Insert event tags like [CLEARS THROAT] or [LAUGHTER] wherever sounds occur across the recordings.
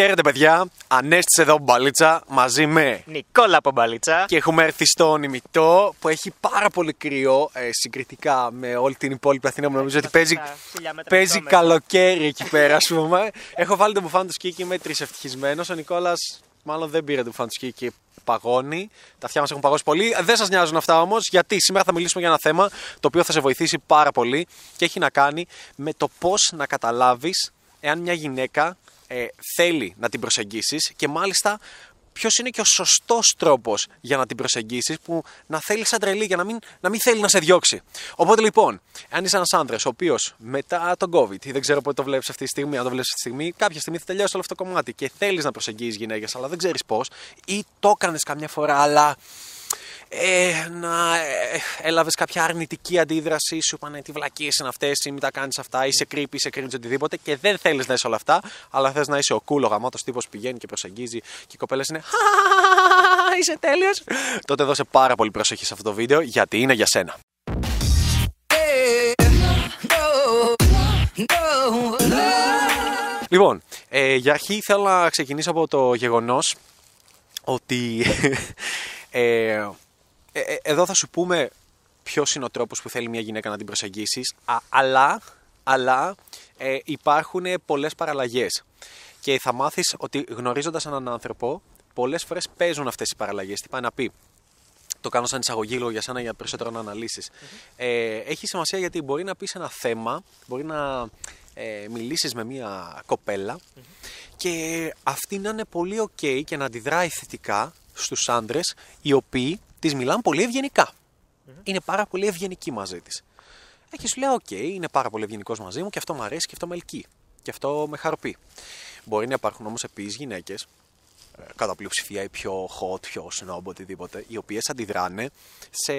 Χαίρετε, παιδιά. Ανέστησε εδώ μπαλίτσα μαζί με. Νικόλα από Μπαλίτσα. Και έχουμε έρθει στον ημιτό που έχει πάρα πολύ κρύο ε, συγκριτικά με όλη την υπόλοιπη Αθήνα που νομίζω ότι παίζει, παίζει καλοκαίρι εκεί πέρα, ας πούμε. Έχω βάλει το μπουφάν του σκίκι, είμαι τρισευτυχισμένο. Ο Νικόλας μάλλον δεν πήρε το μπουφάν του σκίκι και παγώνει. Τα αυτιά μας έχουν παγώσει πολύ. Δεν σας νοιάζουν αυτά όμως, γιατί σήμερα θα μιλήσουμε για ένα θέμα το οποίο θα σε βοηθήσει πάρα πολύ και έχει να κάνει με το πώς να καταλάβεις εάν μια γυναίκα ε, θέλει να την προσεγγίσεις και μάλιστα ποιος είναι και ο σωστός τρόπος για να την προσεγγίσεις που να θέλεις σαν τρελή για να μην, να μην θέλει να σε διώξει. Οπότε λοιπόν, αν είσαι ένας άντρα ο οποίος μετά τον COVID, ή δεν ξέρω πότε το βλέπεις αυτή τη στιγμή, αν το βλέπεις αυτή τη στιγμή, κάποια στιγμή θα τελειώσει όλο αυτό το κομμάτι και θέλεις να προσεγγίσεις γυναίκες, αλλά δεν ξέρεις πώς, ή το έκανες καμιά φορά, αλλά ε, να ε, έλαβες κάποια αρνητική αντίδραση, σου είπαν τι βλακίες είναι αυτές, ή μην τα κάνεις αυτά, είσαι creepy, είσαι cringe, οτιδήποτε και δεν θέλεις να είσαι όλα αυτά, αλλά θες να είσαι ο cool, ο γαμάτο τύπος που πηγαίνει και προσεγγίζει και οι κοπέλες είναι είσαι τέλειος. Τότε δώσε πάρα πολύ προσοχή σε αυτό το βίντεο γιατί είναι για σένα. Λοιπόν, ε, για αρχή θέλω να ξεκινήσω από το γεγονός ότι [LAUGHS] ε, ε, ε, εδώ θα σου πούμε ποιος είναι ο τρόπος που θέλει μια γυναίκα να την προσεγγίσεις, αλλά, αλλά ε, υπάρχουν πολλές παραλλαγές. Και θα μάθεις ότι γνωρίζοντας έναν άνθρωπο, πολλές φορές παίζουν αυτές οι παραλλαγές. Τι πάει να πει; Το κάνω σαν εισαγωγή λόγω για σένα για περισσότερο να αναλυσει Ε, έχει σημασία γιατί μπορεί να πεις ένα θέμα, μπορεί να ε, μιλήσεις με μια κοπελα και αυτή να είναι πολύ ok και να αντιδράει θετικά στους άντρες οι οποίοι της μιλάνε πολύ Είναι πάρα πολύ ευγενική μαζί της. Έχει σου λέει: Οκ, είναι πάρα πολύ ευγενικός μαζί μου και αυτό μου αρέσει και αυτό με ελκύει. Και αυτό με χαροποιεί. Μπορεί να υπάρχουν όμως επίσης γυναίκες, ε, κατά πλειοψηφία οι πιο hot, πιο snob, οτιδήποτε, οι οποίες αντιδράνε σε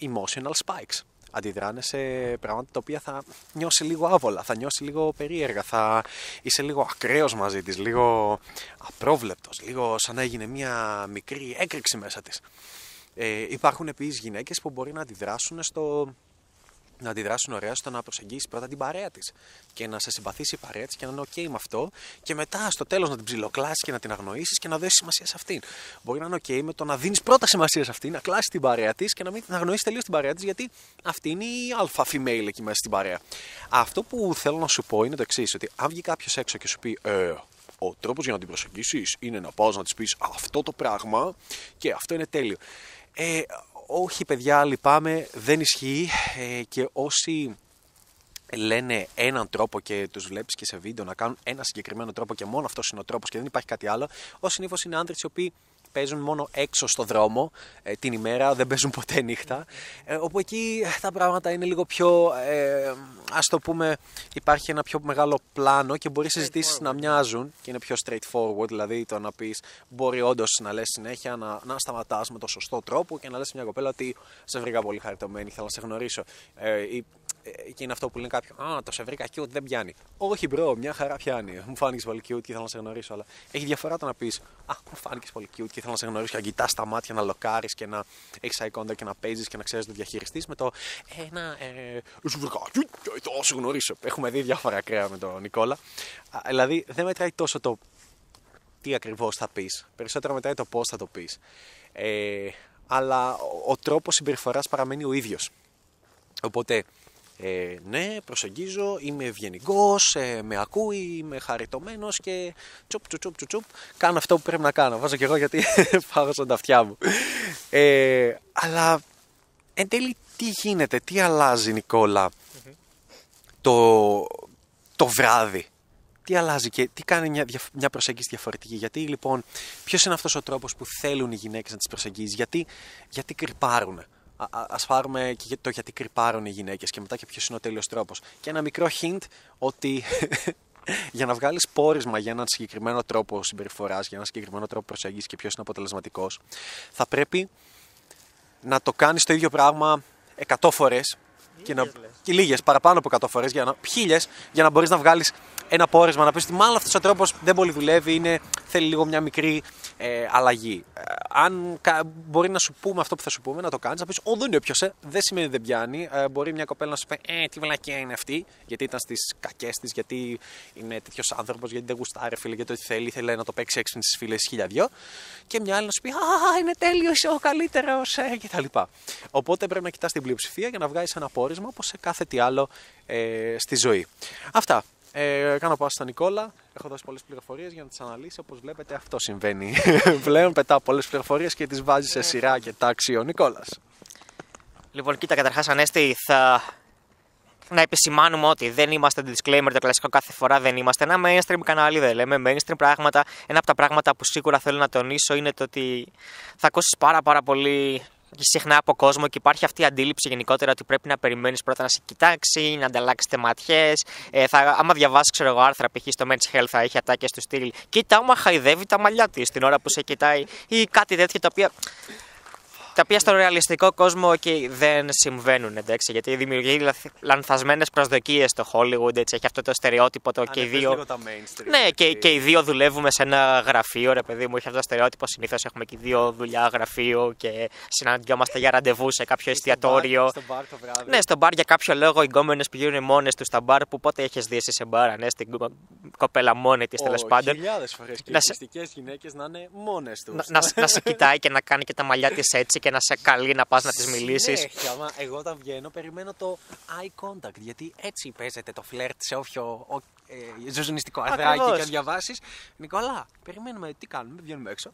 emotional spikes. Αντιδράνε σε πράγματα τα οποία θα νιώσει λίγο άβολα, θα νιώσει λίγο περίεργα, θα είσαι λίγο ακραίος μαζί της, λίγο απρόβλεπτος, λίγο σαν να έγινε μια μικρή έκρηξη μέσα της. Ε, υπάρχουν επίσης γυναίκες που μπορεί να αντιδράσουν στο. Να αντιδράσουν ωραία στο να προσεγγίσει πρώτα την παρέα της και να σε συμπαθήσει η παρέα της και να είναι OK με αυτό, και μετά στο τέλος να την ψιλοκλάσεις και να την αγνοήσεις και να δώσεις σημασία σε αυτήν. Μπορεί να είναι OK με το να δίνεις πρώτα σημασία σε αυτήν, να κλάσεις την παρέα της και να μην την αγνοήσεις τελείως την παρέα της, γιατί αυτή είναι η αλφα female εκεί μέσα στην παρέα. Αυτό που θέλω να σου πω είναι το εξής, ότι αν βγει κάποιος έξω και σου πει, ε, ο τρόπος για να την προσεγγίσεις είναι να πας να της πεις αυτό το πράγμα και αυτό είναι τέλειο. Ε, όχι παιδιά, λυπάμαι, δεν ισχύει. Ε, και όσοι λένε έναν τρόπο και τους βλέπεις και σε βίντεο να κάνουν ένα συγκεκριμένο τρόπο και μόνο αυτός είναι ο τρόπος και δεν υπάρχει κάτι άλλο, ως συνήθως είναι άντρες οι οποίοι παίζουν μόνο έξω στο δρόμο ε, την ημέρα, δεν παίζουν ποτέ νύχτα. Ε, όπου εκεί τα πράγματα είναι λίγο πιο, ε, ας το πούμε, υπάρχει ένα πιο μεγάλο πλάνο και μπορεί συζητήσεις να μοιάζουν και είναι πιο straightforward, δηλαδή το να πεις μπορεί όντως να λες συνέχεια να, να σταματάς με το σωστό τρόπο και να λες μια κοπέλα ότι σε βρήκα πολύ χαριτωμένη, θέλω να σε γνωρίσω. Ε, ε, και είναι αυτό που λένε κάποιοι, Α, το σε βρήκα cute, δεν πιάνει. Όχι, bro, μια χαρά πιάνει. Μου φάνηκες πολύ cute και ήθελα να σε γνωρίσω. Αλλά έχει διαφορά το να πεις, Α, μου φάνηκες πολύ cute και ήθελα να σε γνωρίσω και να κοιτάς τα μάτια, να λοκάρεις και να έχεις eye contact και να παίζεις και να ξέρεις το διαχειριστή με το Ένα, ε, σου βρήκα cute και ήθελα να σε γνωρίσω. Έχουμε δει διάφορα ακραία με τον Νικόλα. Δηλαδή δεν μετράει τόσο το τι ακριβώς θα πεις. Περισσότερο μετράει το πώς θα το πεις. Ε, αλλά ο τρόπος συμπεριφοράς παραμένει ο ίδιος. Οπότε ε, ναι, προσεγγίζω, είμαι ευγενικός, ε, με ακούει, είμαι χαριτωμένος και τσουπ, τσουπ, τσουπ, τσουπ, κάνω αυτό που πρέπει να κάνω. Βάζω και εγώ γιατί [LAUGHS] πάω στον αυτιά μου. Ε, αλλά εν τέλει τι γίνεται, τι αλλάζει το, το βράδυ; Τι αλλάζει και τι κάνει μια, μια προσέγγιση διαφορετική; Γιατί λοιπόν, ποιος είναι αυτός ο τρόπος που θέλουν οι γυναίκες να τις προσεγγίζεις, γιατί, γιατί κρυπάρουν α πάρουμε και το γιατί κρυπάρουν οι γυναίκες και μετά και ποιος είναι ο τέλειος τρόπος. Και ένα μικρό hint ότι [LAUGHS] για να βγάλεις πόρισμα για έναν συγκεκριμένο τρόπο συμπεριφοράς, για έναν συγκεκριμένο τρόπο προσέγγισης και ποιος είναι αποτελεσματικός, θα πρέπει να το κάνεις το ίδιο πράγμα 100 φορές. Και, να, και λίγες, παραπάνω από 100 φορές, για να, χίλιες, για να μπορείς να βγάλεις ένα πόρισμα, να πεις ότι μάλλον αυτός ο τρόπος δεν πολύ δουλεύει, είναι, θέλει λίγο μια μικρή ε, αλλαγή. Ε, αν μπορεί να σου πούμε αυτό που θα σου πούμε, να το κάνεις, να πεις: Ω, δεν έπιασε, δεν σημαίνει ότι δεν πιάνει. Ε, μπορεί μια κοπέλα να σου πει: Ε, τι βλακιά είναι αυτή, γιατί ήταν στις κακές της, γιατί είναι τέτοιος άνθρωπος, γιατί δεν γουστάρει, φίλε, γιατί ό,τι θέλει, θέλει να το παίξει έξυπνη στις φίλες χίλια δυο. Και μια άλλη να σου πει: Α, είναι τέλειος, είσαι ο καλύτερος, ε, κτλ. Οπότε πρέπει να κοιτάς την πλειοψηφία για να βγάλεις ένα πόρισμα όπως σε κάθε τι άλλο ε, στη ζωή. Αυτά. Ε, κάνω πάω στον Νικόλα. Έχω δώσει πολλές πληροφορίες για να τις αναλύσει. Όπως βλέπετε, αυτό συμβαίνει. [LAUGHS] Πλέον πετάω πολλές πληροφορίες και τις βάζει σε σειρά και τάξη ο Νικόλας. Λοιπόν, κοίτα, καταρχάς, Ανέστη, θα να επισημάνουμε ότι δεν είμαστε disclaimer το κλασικό κάθε φορά, δεν είμαστε ένα mainstream κανάλι, δεν λέμε mainstream πράγματα. Ένα από τα πράγματα που σίγουρα θέλω να τονίσω είναι το ότι θα ακούσεις πάρα πάρα πολύ και συχνά από κόσμο και υπάρχει αυτή η αντίληψη γενικότερα ότι πρέπει να περιμένεις πρώτα να σε κοιτάξει, να ανταλλάξετε ματιές. Ε, άμα διαβάσεις, ξέρω εγώ, άρθρα π.χ. στο Men's Health θα έχει ατάκε του στυλ. Κοίτα, άμα χαϊδεύει τα μαλλιά της την ώρα που σε κοιτάει ή κάτι τέτοιο τα οποία τα οποία στον ρεαλιστικό κόσμο okay, δεν συμβαίνουν, εντάξει, γιατί δημιουργεί λανθασμένες προσδοκίες στο Hollywood, έτσι, έχει αυτό το στερεότυπο το και οι δύο. Ναι, και, και οι δύο δουλεύουμε σε ένα γραφείο, ρε παιδί μου, έχει αυτό το στερεότυπο. Συνήθως έχουμε και δύο δουλειά γραφείο και συναντιόμαστε για ραντεβού σε κάποιο εστιατόριο. Στο μπαρ το βράδυ. Ναι, στο μπαρ για κάποιο λόγο οι γκόμενες πηγαίνουν μόνες τους στα μπαρ που πότε έχεις δει σε μπαρ, ναι, στην κοπέλα μόνη της τέλος πάντων. Χιλιάδες φορές και οι γυναίκες να είναι μόνες τους. Να, να, να σε κοιτάει και να κάνει και τα μαλλιά της έτσι και να σε καλεί να πας να της μιλήσεις. Συνέχεια, μα εγώ όταν βγαίνω περιμένω το eye contact. Γιατί έτσι παίζεται το φλερτ σε όποιο ε, ζωζονιστικό αρθράκι και διαβάσεις. Νικόλα, περιμένουμε, τι κάνουμε, βγαίνουμε έξω.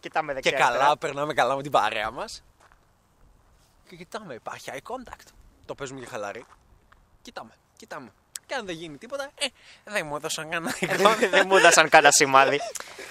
Κοιτάμε δεξιά. Και καλά, περνάμε καλά με την παρέα μας. Και κοιτάμε, υπάρχει eye contact. Το παίζουμε για χαλαρή. Κοιτάμε, κοιτάμε. Και αν δεν γίνει τίποτα, ε, δεν μου έδωσαν κανένα ε, δεν μου έδωσαν κανένα σημάδι.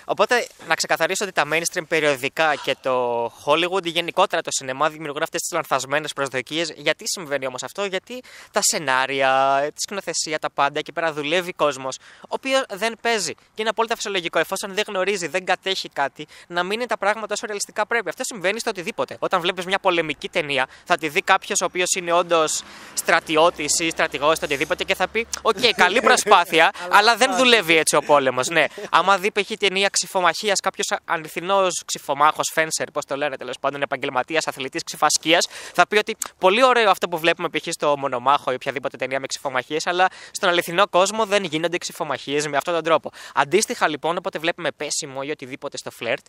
Οπότε να ξεκαθαρίσω ότι τα mainstream περιοδικά και το Hollywood ή γενικότερα το σινεμά δημιουργούν αυτές τις λανθασμένες προσδοκίες. Γιατί συμβαίνει όμως αυτό, Γιατί τα σενάρια, τη σκηνοθεσία, τα πάντα εκεί πέρα δουλεύει κόσμος, ο οποίος δεν παίζει. Και είναι απόλυτα φυσιολογικό, εφόσον δεν γνωρίζει, δεν κατέχει κάτι, να μην είναι τα πράγματα όσο ρεαλιστικά πρέπει. Αυτό συμβαίνει στο οτιδήποτε. Όταν βλέπεις μια πολεμική ταινία, θα τη δει κάποιος ο οποίος είναι όντως στρατιώτης ή στρατηγός ή οτιδήποτε και θα πει OK, okay, καλή προσπάθεια, [LAUGHS] αλλά δεν δουλεύει έτσι ο πόλεμος. Ναι. Άμα δει π.χ. ταινία ξιφομαχίας, κάποιος αληθινός ξιφομάχος, fencer, πώς το λένε τέλος πάντων, επαγγελματίας, αθλητής ξιφασκίας, θα πει ότι πολύ ωραίο αυτό που βλέπουμε π.χ. στο μονομάχο ή οποιαδήποτε ταινία με ξυφομαχίες, αλλά στον αληθινό κόσμο δεν γίνονται ξυφομαχίες με αυτόν τον τρόπο. Αντίστοιχα λοιπόν, όποτε βλέπουμε πέσιμο ή οτιδήποτε στο φλερτ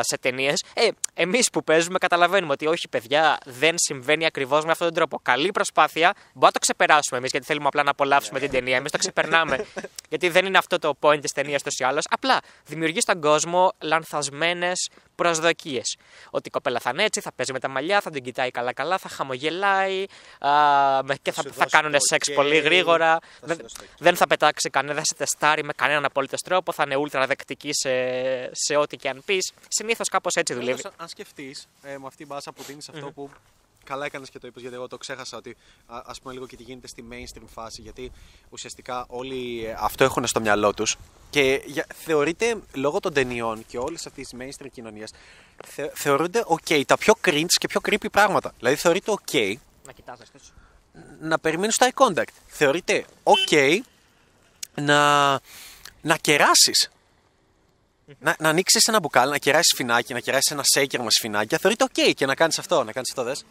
σε ταινίες, ε, εμείς που παίζουμε καταλαβαίνουμε ότι όχι, παιδιά, δεν συμβαίνει ακριβώς με αυτόν τον τρόπο. Καλή προσπάθεια, μπορούμε να το ξεπεράσουμε εμείς γιατί θέλουμε απλά να απολαύσουμε την ταινία. Εμείς το ξεπερνάμε. [LAUGHS] γιατί δεν είναι αυτό το point της ταινίας τόσο ή άλλως. Απλά δημιουργείς στον κόσμο λανθασμένες προσδοκίες. Ότι η κοπέλα θα είναι έτσι, θα παίζει με τα μαλλιά, θα την κοιτάει καλά-καλά, θα χαμογελάει α, και θα, θα κάνουν σεξ πολύ γρήγορα. Δεν, δεν θα πετάξει κανένα, δεν θα σε τεστάρει με κανέναν απολύτω τρόπο, θα είναι ούλτρα δεκτική σε, σε ό,τι και αν πεις. Συνήθως κάπως έτσι δουλεύει. Αν σκεφτείς ε, με αυτή την μπάσα που δίνεις αυτό που καλά έκανες και το είπες, γιατί εγώ το ξέχασα ότι α πούμε λίγο και τι γίνεται στη mainstream φάση. Γιατί ουσιαστικά όλοι ε, αυτό έχουν στο μυαλό τους. Και για, θεωρείται λόγω των ταινιών και όλης αυτής της mainstream κοινωνίας, θε, θεωρούνται ok τα πιο cringe και πιο creepy πράγματα. Δηλαδή θεωρείται ok. Να κοιτάζεσαι. Να περιμένεις το eye contact. Θεωρείται ok να, να κεράσεις να, να ανοίξεις ένα μπουκάλι, να κεράσεις σφινάκι, να κεράσεις ένα σέικερ με σφινάκια, θεωρείται οκ και να κάνεις αυτό. Να κάνεις αυτό, δες.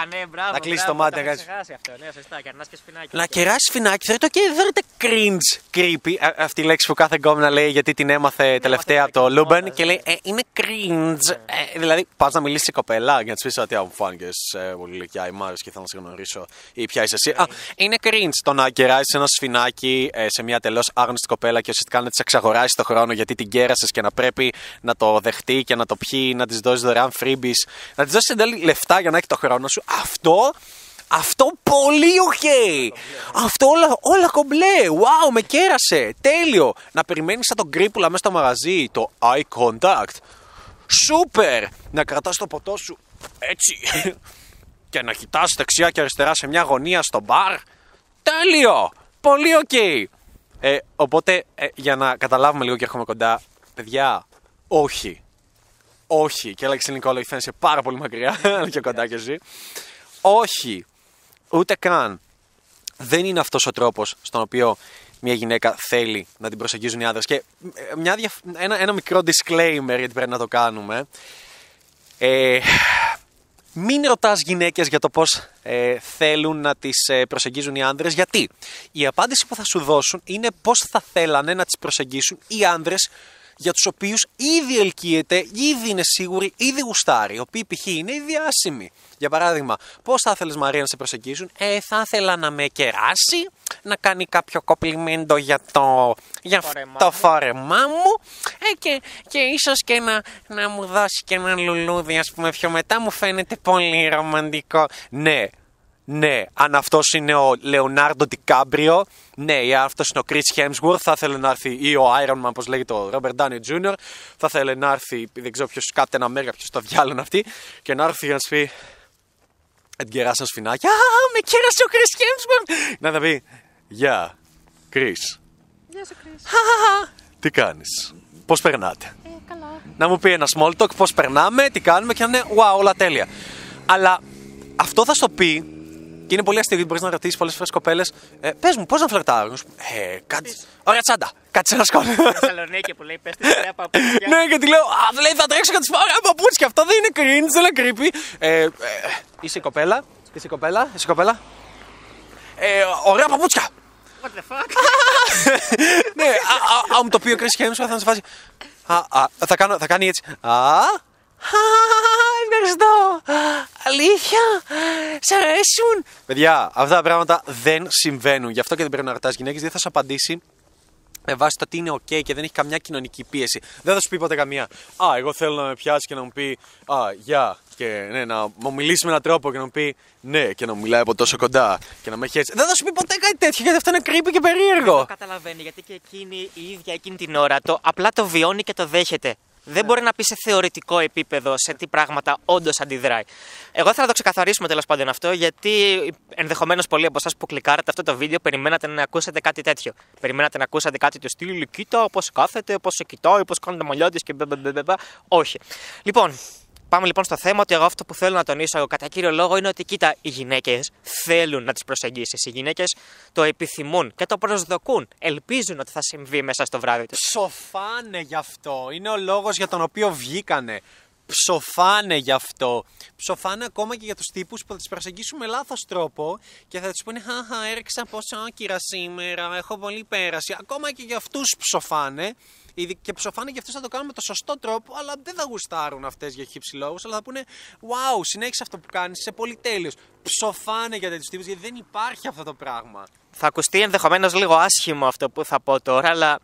Α, ναι, μπράβο. Να κλείσει το μάτι, να κάνει. αυτό, ναι, σωστά, και σφινάκι. Να κεράσει σφινάκι, θεωρείται οκ, δεν θεωρείται cringe, creepy. αυτή η λέξη που κάθε γκόμενα λέει γιατί την έμαθε ναι, τελευταία από το Λούμπεν και λέει ε, είναι cringe. Ε, δηλαδή, πας να μιλήσεις σε κοπέλα για να της πεις ότι μου φάνηκες ε, πολύ γλυκιά ή μ' και θέλω να σε γνωρίσω ή ποια είσαι εσύ. Α, είναι cringe το να κεράσεις ένα σφινάκι ε, σε μια τελείως άγνωστη κοπέλα και ουσιαστικά να της εξαγοράσεις το χρόνο γιατί την κέρασες και να πρέπει να το δεχτεί και να το πιει, να της δώσεις δωρεάν freebies, να της δώσεις εν λεφτά για να έχει το χρόνο σου αυτό αυτό πολύ οκ. Αυτό όλα, όλα κομπλέ. Wow, με κέρασε. Τέλειο. Να περιμένεις σαν τον κρύπουλα μέσα στο μαγαζί. Το eye contact. Σούπερ. Να κρατάς το ποτό σου έτσι. και να κοιτάς δεξιά και αριστερά σε μια γωνία στο μπαρ. Τέλειο. Πολύ οκ. Ε, οπότε, ε, για να καταλάβουμε λίγο και έρχομαι κοντά, παιδιά, όχι. Όχι. Και έλεγε Νικόλα, φαίνεσαι πάρα πολύ μακριά. [LAUGHS] και κοντά κι εσύ. Όχι. Ούτε καν. δεν είναι αυτός ο τρόπος στον οποίο μια γυναίκα θέλει να την προσεγγίζουν οι άνδρες. Και ε, μια, διαφ- ένα, ένα μικρό disclaimer γιατί πρέπει να το κάνουμε. Ε, μην ρωτάς γυναίκες για το πώς ε, θέλουν να τις ε, προσεγγίζουν οι άνδρες. Γιατί; Η απάντηση που θα σου δώσουν είναι πώς θα θέλανε να τις προσεγγίσουν οι άνδρες για τους οποίους ήδη ελκύεται, ήδη είναι σίγουροι, ήδη γουστάρει, οι οποίοι π.χ. είναι οι διάσημοι. Για παράδειγμα, πώς θα ήθελες Μαρία να σε προσεγγίσουν, ε, θα ήθελα να με κεράσει, να κάνει κάποιο κοπλιμέντο για το, για Φόρεμά το μου. φόρεμά μου ε, και, και ίσως και να, να μου δώσει και ένα λουλούδι ας πούμε πιο μετά μου φαίνεται πολύ ρομαντικό. Ναι, ναι, αν αυτός είναι ο Λεωνάρντο Τικάμπριο, ναι, ή αν αυτό είναι ο Chris Hemsworth, θα ήθελε να έρθει, ή ο Iron Man, όπως λέγεται ο Robert Downey Jr., θα ήθελε να έρθει, δεν ξέρω ποιος Captain America, ποιος το διάλογο αυτή, και να έρθει για να σου πει. Να την κεράσει ένα σφινάκι. Α, με κέρασε ο Chris Hemsworth! Να θα πει, Γεια, Chris. Γεια σου, Chris. Τι κάνεις, Πώς περνάτε; Ε, καλά. Να μου πει ένα small talk, πώς περνάμε, τι κάνουμε και να είναι wow, όλα τέλεια. Αλλά αυτό θα στο πει και είναι πολύ αστείο γιατί μπορείς να ρωτήσεις πολλές φορές κοπέλες, ε, πες μου, πώς να φλερτάρω. Να σου πει, Ε, κάτσε. Ωραία τσάντα, κάτσε ένα σκόλ. Θεσσαλονίκη που λέει πες τη ωραία παπούτσια. ναι, και τη λέω, Α, λέει, θα τρέξω και της πάρω ένα παπούτσι. Αυτό δεν είναι cringe, δεν είναι creepy. Ε, ε, είσαι η κοπέλα, είσαι η κοπέλα, είσαι η κοπέλα. Ε, ωραία παπούτσια. What the fuck; [LAUGHS] ναι, α, α, α, μου το πει ο Chris Hemsworth θα είναι σε φάση. Α, α, θα, κάνω, θα κάνει έτσι. Α, α, ευχαριστώ. Αλήθεια, σ' αρέσουν. Παιδιά, αυτά τα πράγματα δεν συμβαίνουν. Γι' αυτό και δεν πρέπει να ρωτάς γυναίκες, δεν θα σου απαντήσει με βάση το ότι είναι ok και δεν έχει καμιά κοινωνική πίεση. Δεν θα σου πει ποτέ καμία. Α, εγώ θέλω να με πιάσει και να μου πει Α, γεια. Και ναι, να μου μιλήσει με έναν τρόπο και να μου πει Ναι, και να μου μιλάει από τόσο κοντά. Και να με έχει έτσι. Δεν θα σου πει ποτέ κάτι τέτοιο γιατί αυτό είναι creepy και περίεργο. Το καταλαβαίνει γιατί και εκείνη η ίδια εκείνη την ώρα το απλά το βιώνει και το δέχεται. Ναι. Δεν μπορεί να πει σε θεωρητικό επίπεδο σε τι πράγματα όντως αντιδράει. Εγώ θέλω να το ξεκαθαρίσουμε τέλος πάντων αυτό, γιατί ενδεχομένως πολλοί από εσάς που κλικάρετε αυτό το βίντεο περιμένατε να ακούσετε κάτι τέτοιο. Περιμένατε να ακούσατε κάτι του στυλ, κοίτα πώς κάθεται, πώς σε κοιτάει, πώς κάνει τα μαλλιά της και μπεμπεμπεμπε. Όχι. Λοιπόν, Πάμε λοιπόν στο θέμα ότι εγώ αυτό που θέλω να τονίσω κατά κύριο λόγο είναι ότι κοίτα, οι γυναίκες θέλουν να τις προσεγγίσεις. Οι γυναίκες το επιθυμούν και το προσδοκούν. Ελπίζουν ότι θα συμβεί μέσα στο βράδυ τους. Ψοφάνε γι' αυτό. Είναι ο λόγος για τον οποίο βγήκανε. Ψοφάνε γι' αυτό. Ψοφάνε ακόμα και για τους τύπους που θα τις προσεγγίσουν με λάθος τρόπο και θα τους πούνε Χαχα, έριξα πόσο άκυρα σήμερα, έχω πολύ πέραση. Ακόμα και για αυτούς ψοφάνε. Ήδη- Και ψοφάνε για αυτούς θα το κάνουν με το σωστό τρόπο, αλλά δεν θα γουστάρουν αυτές για χύψη λόγους, αλλά θα πούνε Wow, συνέχισε αυτό που κάνεις, είσαι πολύ τέλειος. Ψοφάνε για τέτοιους τύπους γιατί δεν υπάρχει αυτό το πράγμα. Θα ακουστεί ενδεχομένως λίγο άσχημο αυτό που θα πω τώρα, αλλά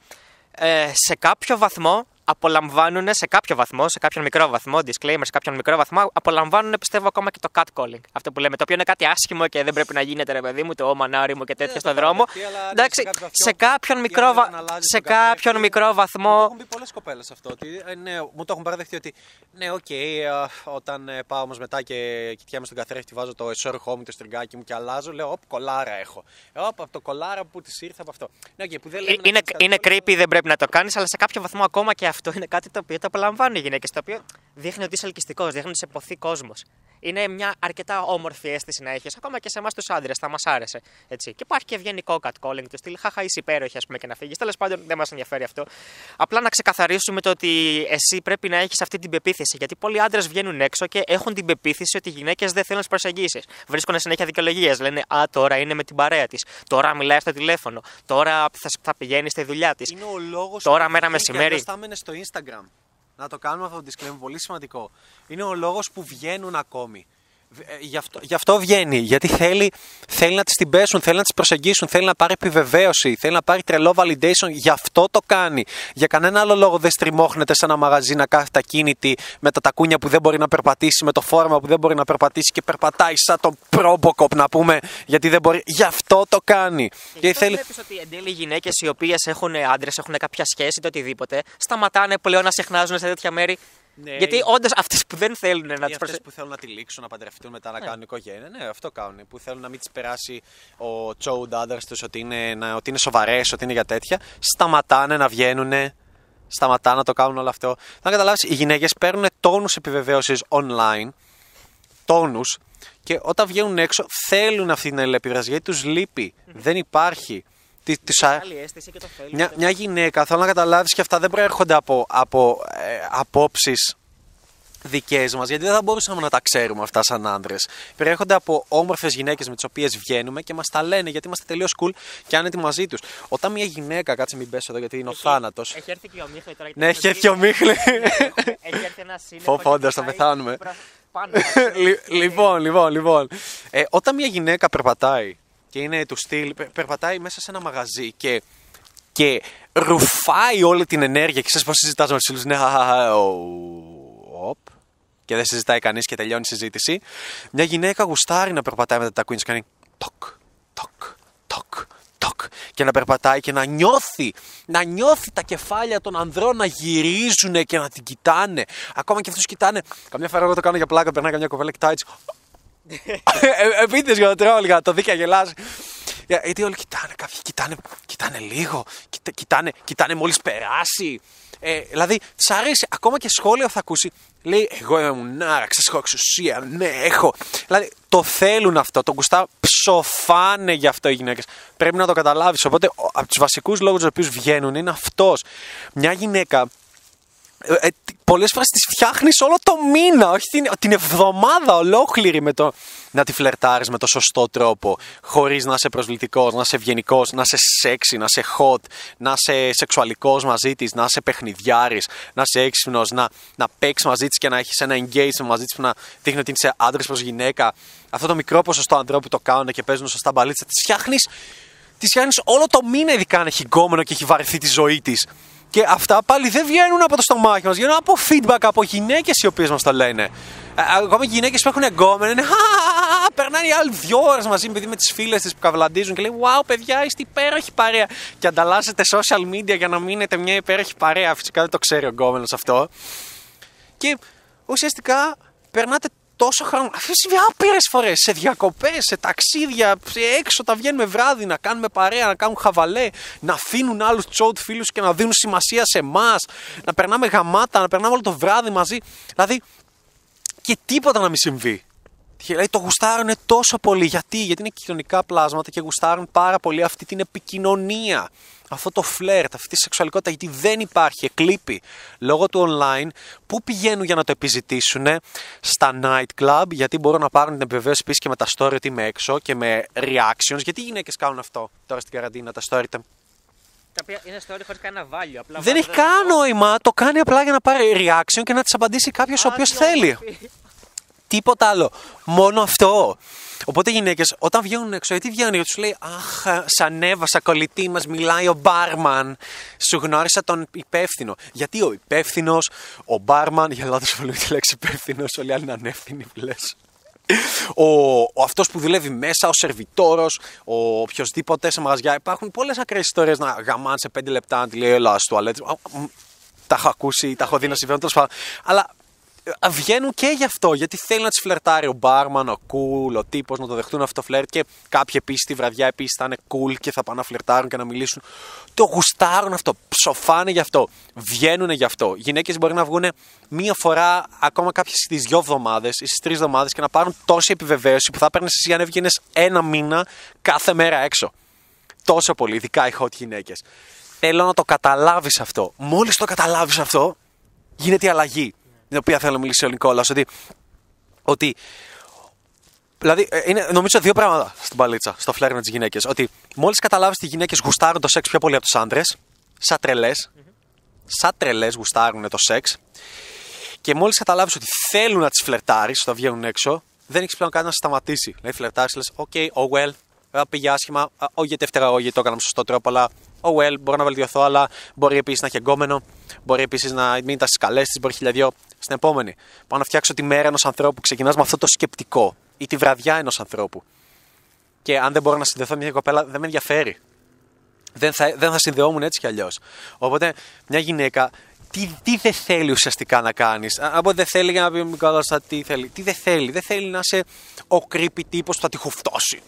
ε, σε κάποιο βαθμό απολαμβάνουν, σε κάποιο βαθμό, σε κάποιον μικρό βαθμό, disclaimer, σε κάποιον μικρό βαθμό, απολαμβάνουν πιστεύω ακόμα και το catcalling. Αυτό που λέμε, το οποίο είναι κάτι άσχημο και δεν πρέπει να γίνεται, ρε παιδί μου, το μανάρι μου και τέτοια Δεν στον το δρόμο. παραδεχτεί, αλλά ναι, Εντάξει, σε κάποιο βαθμό- σε κάποιον η μικρό, άλλη βα- δεν αλλάζει σε τον καθρέφτη. κάποιον μικρό Μου το βαθμό. έχουν πει πολλές κοπέλες αυτό. Ότι, ε, ναι, μου το έχουν παραδεχτεί ότι ναι, οκ, ε, όταν ε, πάω όμως μετά και κοιτιάμαι στον καθρέφτη, βάζω το εσόρουχό μου, το στριγκάκι μου και αλλάζω, λέω, Οπ, κολάρα έχω. Ε, Οπ, από το κολάρα που της ήρθε από αυτό. Ναι, okay, που δεν λέμε να Είναι, κάνεις είναι κάτι creepy, δεν πρέπει να το κάνεις, αλλά σε κάποιο βαθμό ακόμα και αυτό είναι κάτι το οποίο το απολαμβάνουν οι γυναίκες. Το οποίο δείχνει ότι είσαι ελκυστικός, δείχνει ότι σε ποθεί κόσμος. Είναι μια αρκετά όμορφη αίσθηση να έχεις, ακόμα και σε εμάς τους άντρες, θα μας άρεσε. Έτσι. Και υπάρχει και ευγενικό catcalling του στυλ. Χαχά, είσαι υπέροχη, ας πούμε, και να φύγεις. Τέλος πάντων, δεν μας ενδιαφέρει αυτό. Απλά να ξεκαθαρίσουμε το ότι εσύ πρέπει να έχεις αυτή την πεποίθηση. Γιατί πολλοί άντρες βγαίνουν έξω και έχουν την πεποίθηση ότι οι γυναίκες δεν θέλουν τις προσεγγίσεις. Βρίσκουν συνέχεια δικαιολογίες. Λένε Α, τώρα είναι με την παρέα της. Τώρα μιλάει στο τηλέφωνο. Τώρα θα, θα πηγαίνει στη δουλειά της. Είναι ο λόγος Τώρα μέρα μεσημέρι. Θα έμενε στο Instagram. Να το κάνουμε αυτό το disclaimer, πολύ σημαντικό. Είναι ο λόγος που βγαίνουν ακόμη. Ε, Γι' αυτό, γι' αυτό βγαίνει. Γιατί θέλει, θέλει να τις την πέσουν, θέλει να τις προσεγγίσουν, θέλει να πάρει επιβεβαίωση, θέλει να πάρει τρελό validation. Γι' αυτό το κάνει. Για κανένα άλλο λόγο δεν στριμώχνεται σε ένα μαγαζί να κάθεται ακίνητη με τα τακούνια που δεν μπορεί να περπατήσει, με το φόρμα που δεν μπορεί να περπατήσει και περπατάει σαν τον Probocop να πούμε. Γιατί δεν μπορεί. Γι' αυτό το κάνει. Και Γιατί θέλει. Βλέπεις ότι εν τέλει οι γυναίκες οι οποίες έχουν άντρες, έχουν κάποια σχέση, το οτιδήποτε, σταματάνε πλέον να συχνάζουν σε τέτοια μέρη. Ναι, Γιατί ή- όντως αυτές που δεν θέλουν να Ή τις αυτές προσεγγίσουν. που θέλουν να τυλίξουν, να παντρευτούν, μετά να κάνουν οικογένεια. Ναι, αυτό κάνουν. Που θέλουν να μην τις περάσει ο τσόουντ άντρα τους ότι είναι, να- ότι είναι σοβαρές, ότι είναι για τέτοια. Σταματάνε να βγαίνουν. Σταματάνε να το κάνουν όλο αυτό. Να καταλάβεις, οι γυναίκες παίρνουν τόνους επιβεβαίωσης online. Τόνους. Και όταν βγαίνουν έξω, θέλουν αυτή την αλληλεπίδραση γιατί τους λείπει. Δεν υπάρχει. Τι- τους α- Άλλη αίσθηση και το θέλει. Μια, μια γυναίκα, θέλω να καταλάβεις και αυτά δεν προέρχονται από, από ε, απόψεις δικές μας, γιατί δεν θα μπορούσαμε να τα ξέρουμε αυτά σαν άντρε. Προέρχονται από όμορφες γυναίκες με τις οποίες βγαίνουμε και μας τα λένε γιατί είμαστε τελείως cool και άνετοι μαζί τους. Όταν μια γυναίκα, κάτσε μην πέσω εδώ γιατί είναι ο θάνατος. Έχει έρθει και ο Μίχλη τώρα. Ναι, έχει έρθει ο Μίχλη. Έχει έρθει ένα σύννεφο. Φω, και φόντας, θα κοιτάει πεθάνουμε. πρα- Πάνω. [LAUGHS] Λι- λοιπόν, λοιπόν, λοιπόν. Ε, όταν μια γυναίκα περπατάει και είναι του στυλ, πε- περπατάει μέσα σε ένα μαγαζί και, και ρουφάει όλη την ενέργεια και ξέρεις πώς συζητάς με τους φίλους, ναι, χαχαχα, ο, οπ, και δεν συζητάει κανείς και τελειώνει η συζήτηση. Μια γυναίκα γουστάρει να περπατάει μετά τα queens και κάνει τοκ, τοκ, τοκ, τοκ και να περπατάει και να νιώθει, να νιώθει τα κεφάλια των ανδρών να γυρίζουν και να την κοιτάνε. Ακόμα και αυτούς κοιτάνε. Καμιά φορά εγώ το κάνω για πλάκα, περνάει καμιά κοπέλα, κοιτάει έτσι. ε, Επίτηδες για το τρόλ, για να το δει και γελάζει. Για- Γιατί όλοι κοιτάνε, κάποιοι κοιτάνε, κοιτάνε λίγο, κοιτά, κοιτάνε, κοιτάνε μόλις περάσει. Ε, δηλαδή, τη αρέσει, ακόμα και σχόλια θα ακούσει. Λέει, Εγώ είμαι μουνάρα, έχω εξουσία, ναι, έχω. Δηλαδή, το θέλουν αυτό, το κουστά ψοφάνε γι' αυτό οι γυναίκες. Πρέπει να το καταλάβεις. Οπότε, ο- από τους βασικούς λόγους τους οποίους βγαίνουν είναι αυτός. Μια γυναίκα ε, ε, Πολλές φορές τη φτιάχνεις όλο το μήνα, όχι την, την εβδομάδα ολόκληρη με το να τη φλερτάρεις με το σωστό τρόπο. Χωρίς να είσαι προσβλητικός, να είσαι ευγενικός, να είσαι sexy, να είσαι hot, να είσαι σεξουαλικός μαζί της, να είσαι παιχνιδιάρης, να είσαι έξυπνος, να, να παίξεις μαζί της και να έχεις ένα engagement μαζί της που να δείχνει ότι είσαι άντρας προς γυναίκα. Αυτό το μικρό ποσοστό ανδρών που το κάνουν και παίζουν σωστά μπαλίτσα, τη φτιάχνεις τη φτιάχνεις όλο το μήνα, ειδικά αν έχει γκόμενο και έχει βαρεθεί τη ζωή της. Και αυτά πάλι δεν βγαίνουν από το στομάχι μας, βγαίνουν από feedback από γυναίκες οι οποίες μας το λένε. Ε, Ακόμα και γυναίκες που έχουν εγκόμενο είναι. «Χα, Περνάνε οι άλλοι δύο ώρες μαζί με τις φίλες της που καβλαντίζουν και λέει Wow, παιδιά, είστε υπέροχη παρέα. Και ανταλλάσσετε social media για να μείνετε μια υπέροχη παρέα. Φυσικά δεν το ξέρει ο εγκόμενο αυτό. Και ουσιαστικά περνάτε τόσο χρόνο. Αυτό συμβεί άπειρες φορές. Σε διακοπές, σε ταξίδια, σε έξω τα βγαίνουμε βράδυ να κάνουμε παρέα, να κάνουν χαβαλέ, να αφήνουν άλλους τσόουτ φίλους και να δίνουν σημασία σε εμάς, να περνάμε γαμάτα, να περνάμε όλο το βράδυ μαζί. Δηλαδή, και τίποτα να μην συμβεί. Και Δηλαδή το γουστάρουν τόσο πολύ. Γιατί; Γιατί είναι κοινωνικά πλάσματα και γουστάρουν πάρα πολύ αυτή την επικοινωνία. Αυτό το φλερτ, αυτή τη σεξουαλικότητα, γιατί δεν υπάρχει, εκλείπει λόγω του online. Πού πηγαίνουν για να το επιζητήσουν, στα night club, γιατί μπορούν να πάρουν την επιβεβαίωση επίσης και με τα story ότι είμαι έξω και με reactions. Γιατί οι γυναίκες κάνουν αυτό τώρα στην καραντίνα, τα story. τα- Τα οποία είναι story χωρίς κανένα value. Απλά Δεν έχει βάζοντας καν το- νόημα, το κάνει απλά για να πάρει reaction και να τη απαντήσει κάποιος ο οποίος Άδειο, θέλει. όμορφη. Τίποτα άλλο. Μόνο αυτό. Οπότε οι γυναίκες όταν βγαίνουν έξω, γιατί βγαίνουν, γιατί του λέει Αχ, σ' ανέβασα κολλητή, μας μιλάει ο μπάρμαν. Σου γνώρισα τον υπεύθυνο. Γιατί ο υπεύθυνος, ο μπάρμαν, για λάθος πολύ τη λέξη υπεύθυνος, όλοι οι άλλοι είναι ανεύθυνοι που λες. Ο, ο αυτός που δουλεύει μέσα, ο σερβιτόρος, ο οποιοδήποτε σε μαγαζιά. Υπάρχουν πολλές ακραίες ιστορίες να γαμάνε σε 5 λεπτά να τη λέει Ελά, στο τουαλέτε. Τα έχω ακούσει, τα έχω δει να συμβαίνουν τέλος πάντων. Αλλά ε, βγαίνουν και γι' αυτό. Γιατί θέλει να τις φλερτάρει ο μπάρμαν, ο cool, ο τύπος να το δεχτούν αυτό το φλερτ. Και κάποιοι επίσης τη βραδιά επίσης θα είναι cool και θα πάνε να φλερτάρουν και να μιλήσουν. Το γουστάρουν αυτό. Ψοφάνε γι' αυτό. Βγαίνουν γι' αυτό. Γυναίκες μπορεί να βγουν μία φορά, ακόμα κάποιες στις δύο εβδομάδες ή στις τρεις εβδομάδες και να πάρουν τόση επιβεβαίωση που θα παίρνει εσύ αν έβγαινες ένα μήνα κάθε μέρα έξω. Τόσο πολύ, ειδικά οι hot γυναίκες. Θέλω να το καταλάβεις αυτό. Μόλις το καταλάβεις αυτό, γίνεται η αλλαγή. Την οποία θέλω να μιλήσει ο Νικόλας. Ότι, ότι Δηλαδή, ε, είναι νομίζω δύο πράγματα στην παλίτσα, στο φλερ με τις γυναίκες. Ότι μόλις καταλάβεις ότι οι γυναίκες γουστάρουν το σεξ πιο πολύ από τους άντρες, σαν τρελές, σαν τρελές γουστάρουν το σεξ, και μόλις καταλάβεις ότι θέλουν να τις φλερτάρεις όταν βγαίνουν έξω, δεν έχεις πλέον κάτι να σε σταματήσει. Δηλαδή, φλερτάρεις, λες, OK, oh well, ε, πήγε άσχημα, ε, όχι γιατί ευτέρα, όχι γιατί το έκανα με σωστό τρόπο, αλλά oh well, μπορώ να βελτιωθώ, αλλά μπορεί επίσης να έχει εγκόμενο, μπορεί επίσης να μην ήταν στι καλέ της, μπορεί χιλιαδιό. Στην επόμενη, πάω να φτιάξω τη μέρα ενός ανθρώπου που ξεκινάς με αυτό το σκεπτικό ή τη βραδιά ενός ανθρώπου. Και αν δεν μπορώ να συνδεθώ με μια κοπέλα, δεν με ενδιαφέρει. Δεν θα, δεν θα συνδεόμουν έτσι κι αλλιώς. Οπότε, μια γυναίκα, τι, τι δεν θέλει ουσιαστικά να κάνεις; Από δεν θέλει για να πει καλά στα τι θέλει. Τι δεν θέλει; Δεν θέλει να είσαι ο creepy τύπος που θα τη χουφτώσει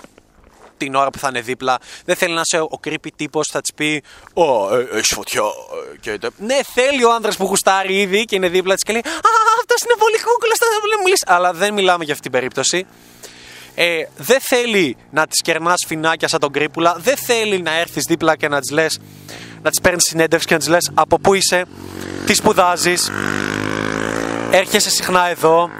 την ώρα που θα είναι δίπλα. Δεν θέλει να είσαι ο creepy τύπος που θα της πει Ω, ε, έχεις φωτιά. ε, Και... τε-». Ναι, θέλει ο άντρα που γουστάρει ήδη και είναι δίπλα της και λέει Α, αυτός είναι πολύ κούκλος, θα να μιλήσει. Αλλά δεν μιλάμε για αυτή την περίπτωση. Ε, δεν θέλει να της κερνάς φινάκια σαν τον κρύπουλα. Δεν θέλει να έρθεις δίπλα και να της λες, να της παίρνεις συνέντευξη και να της λες από πού είσαι, τι σπουδάζεις, έρχεσαι συχνά εδώ.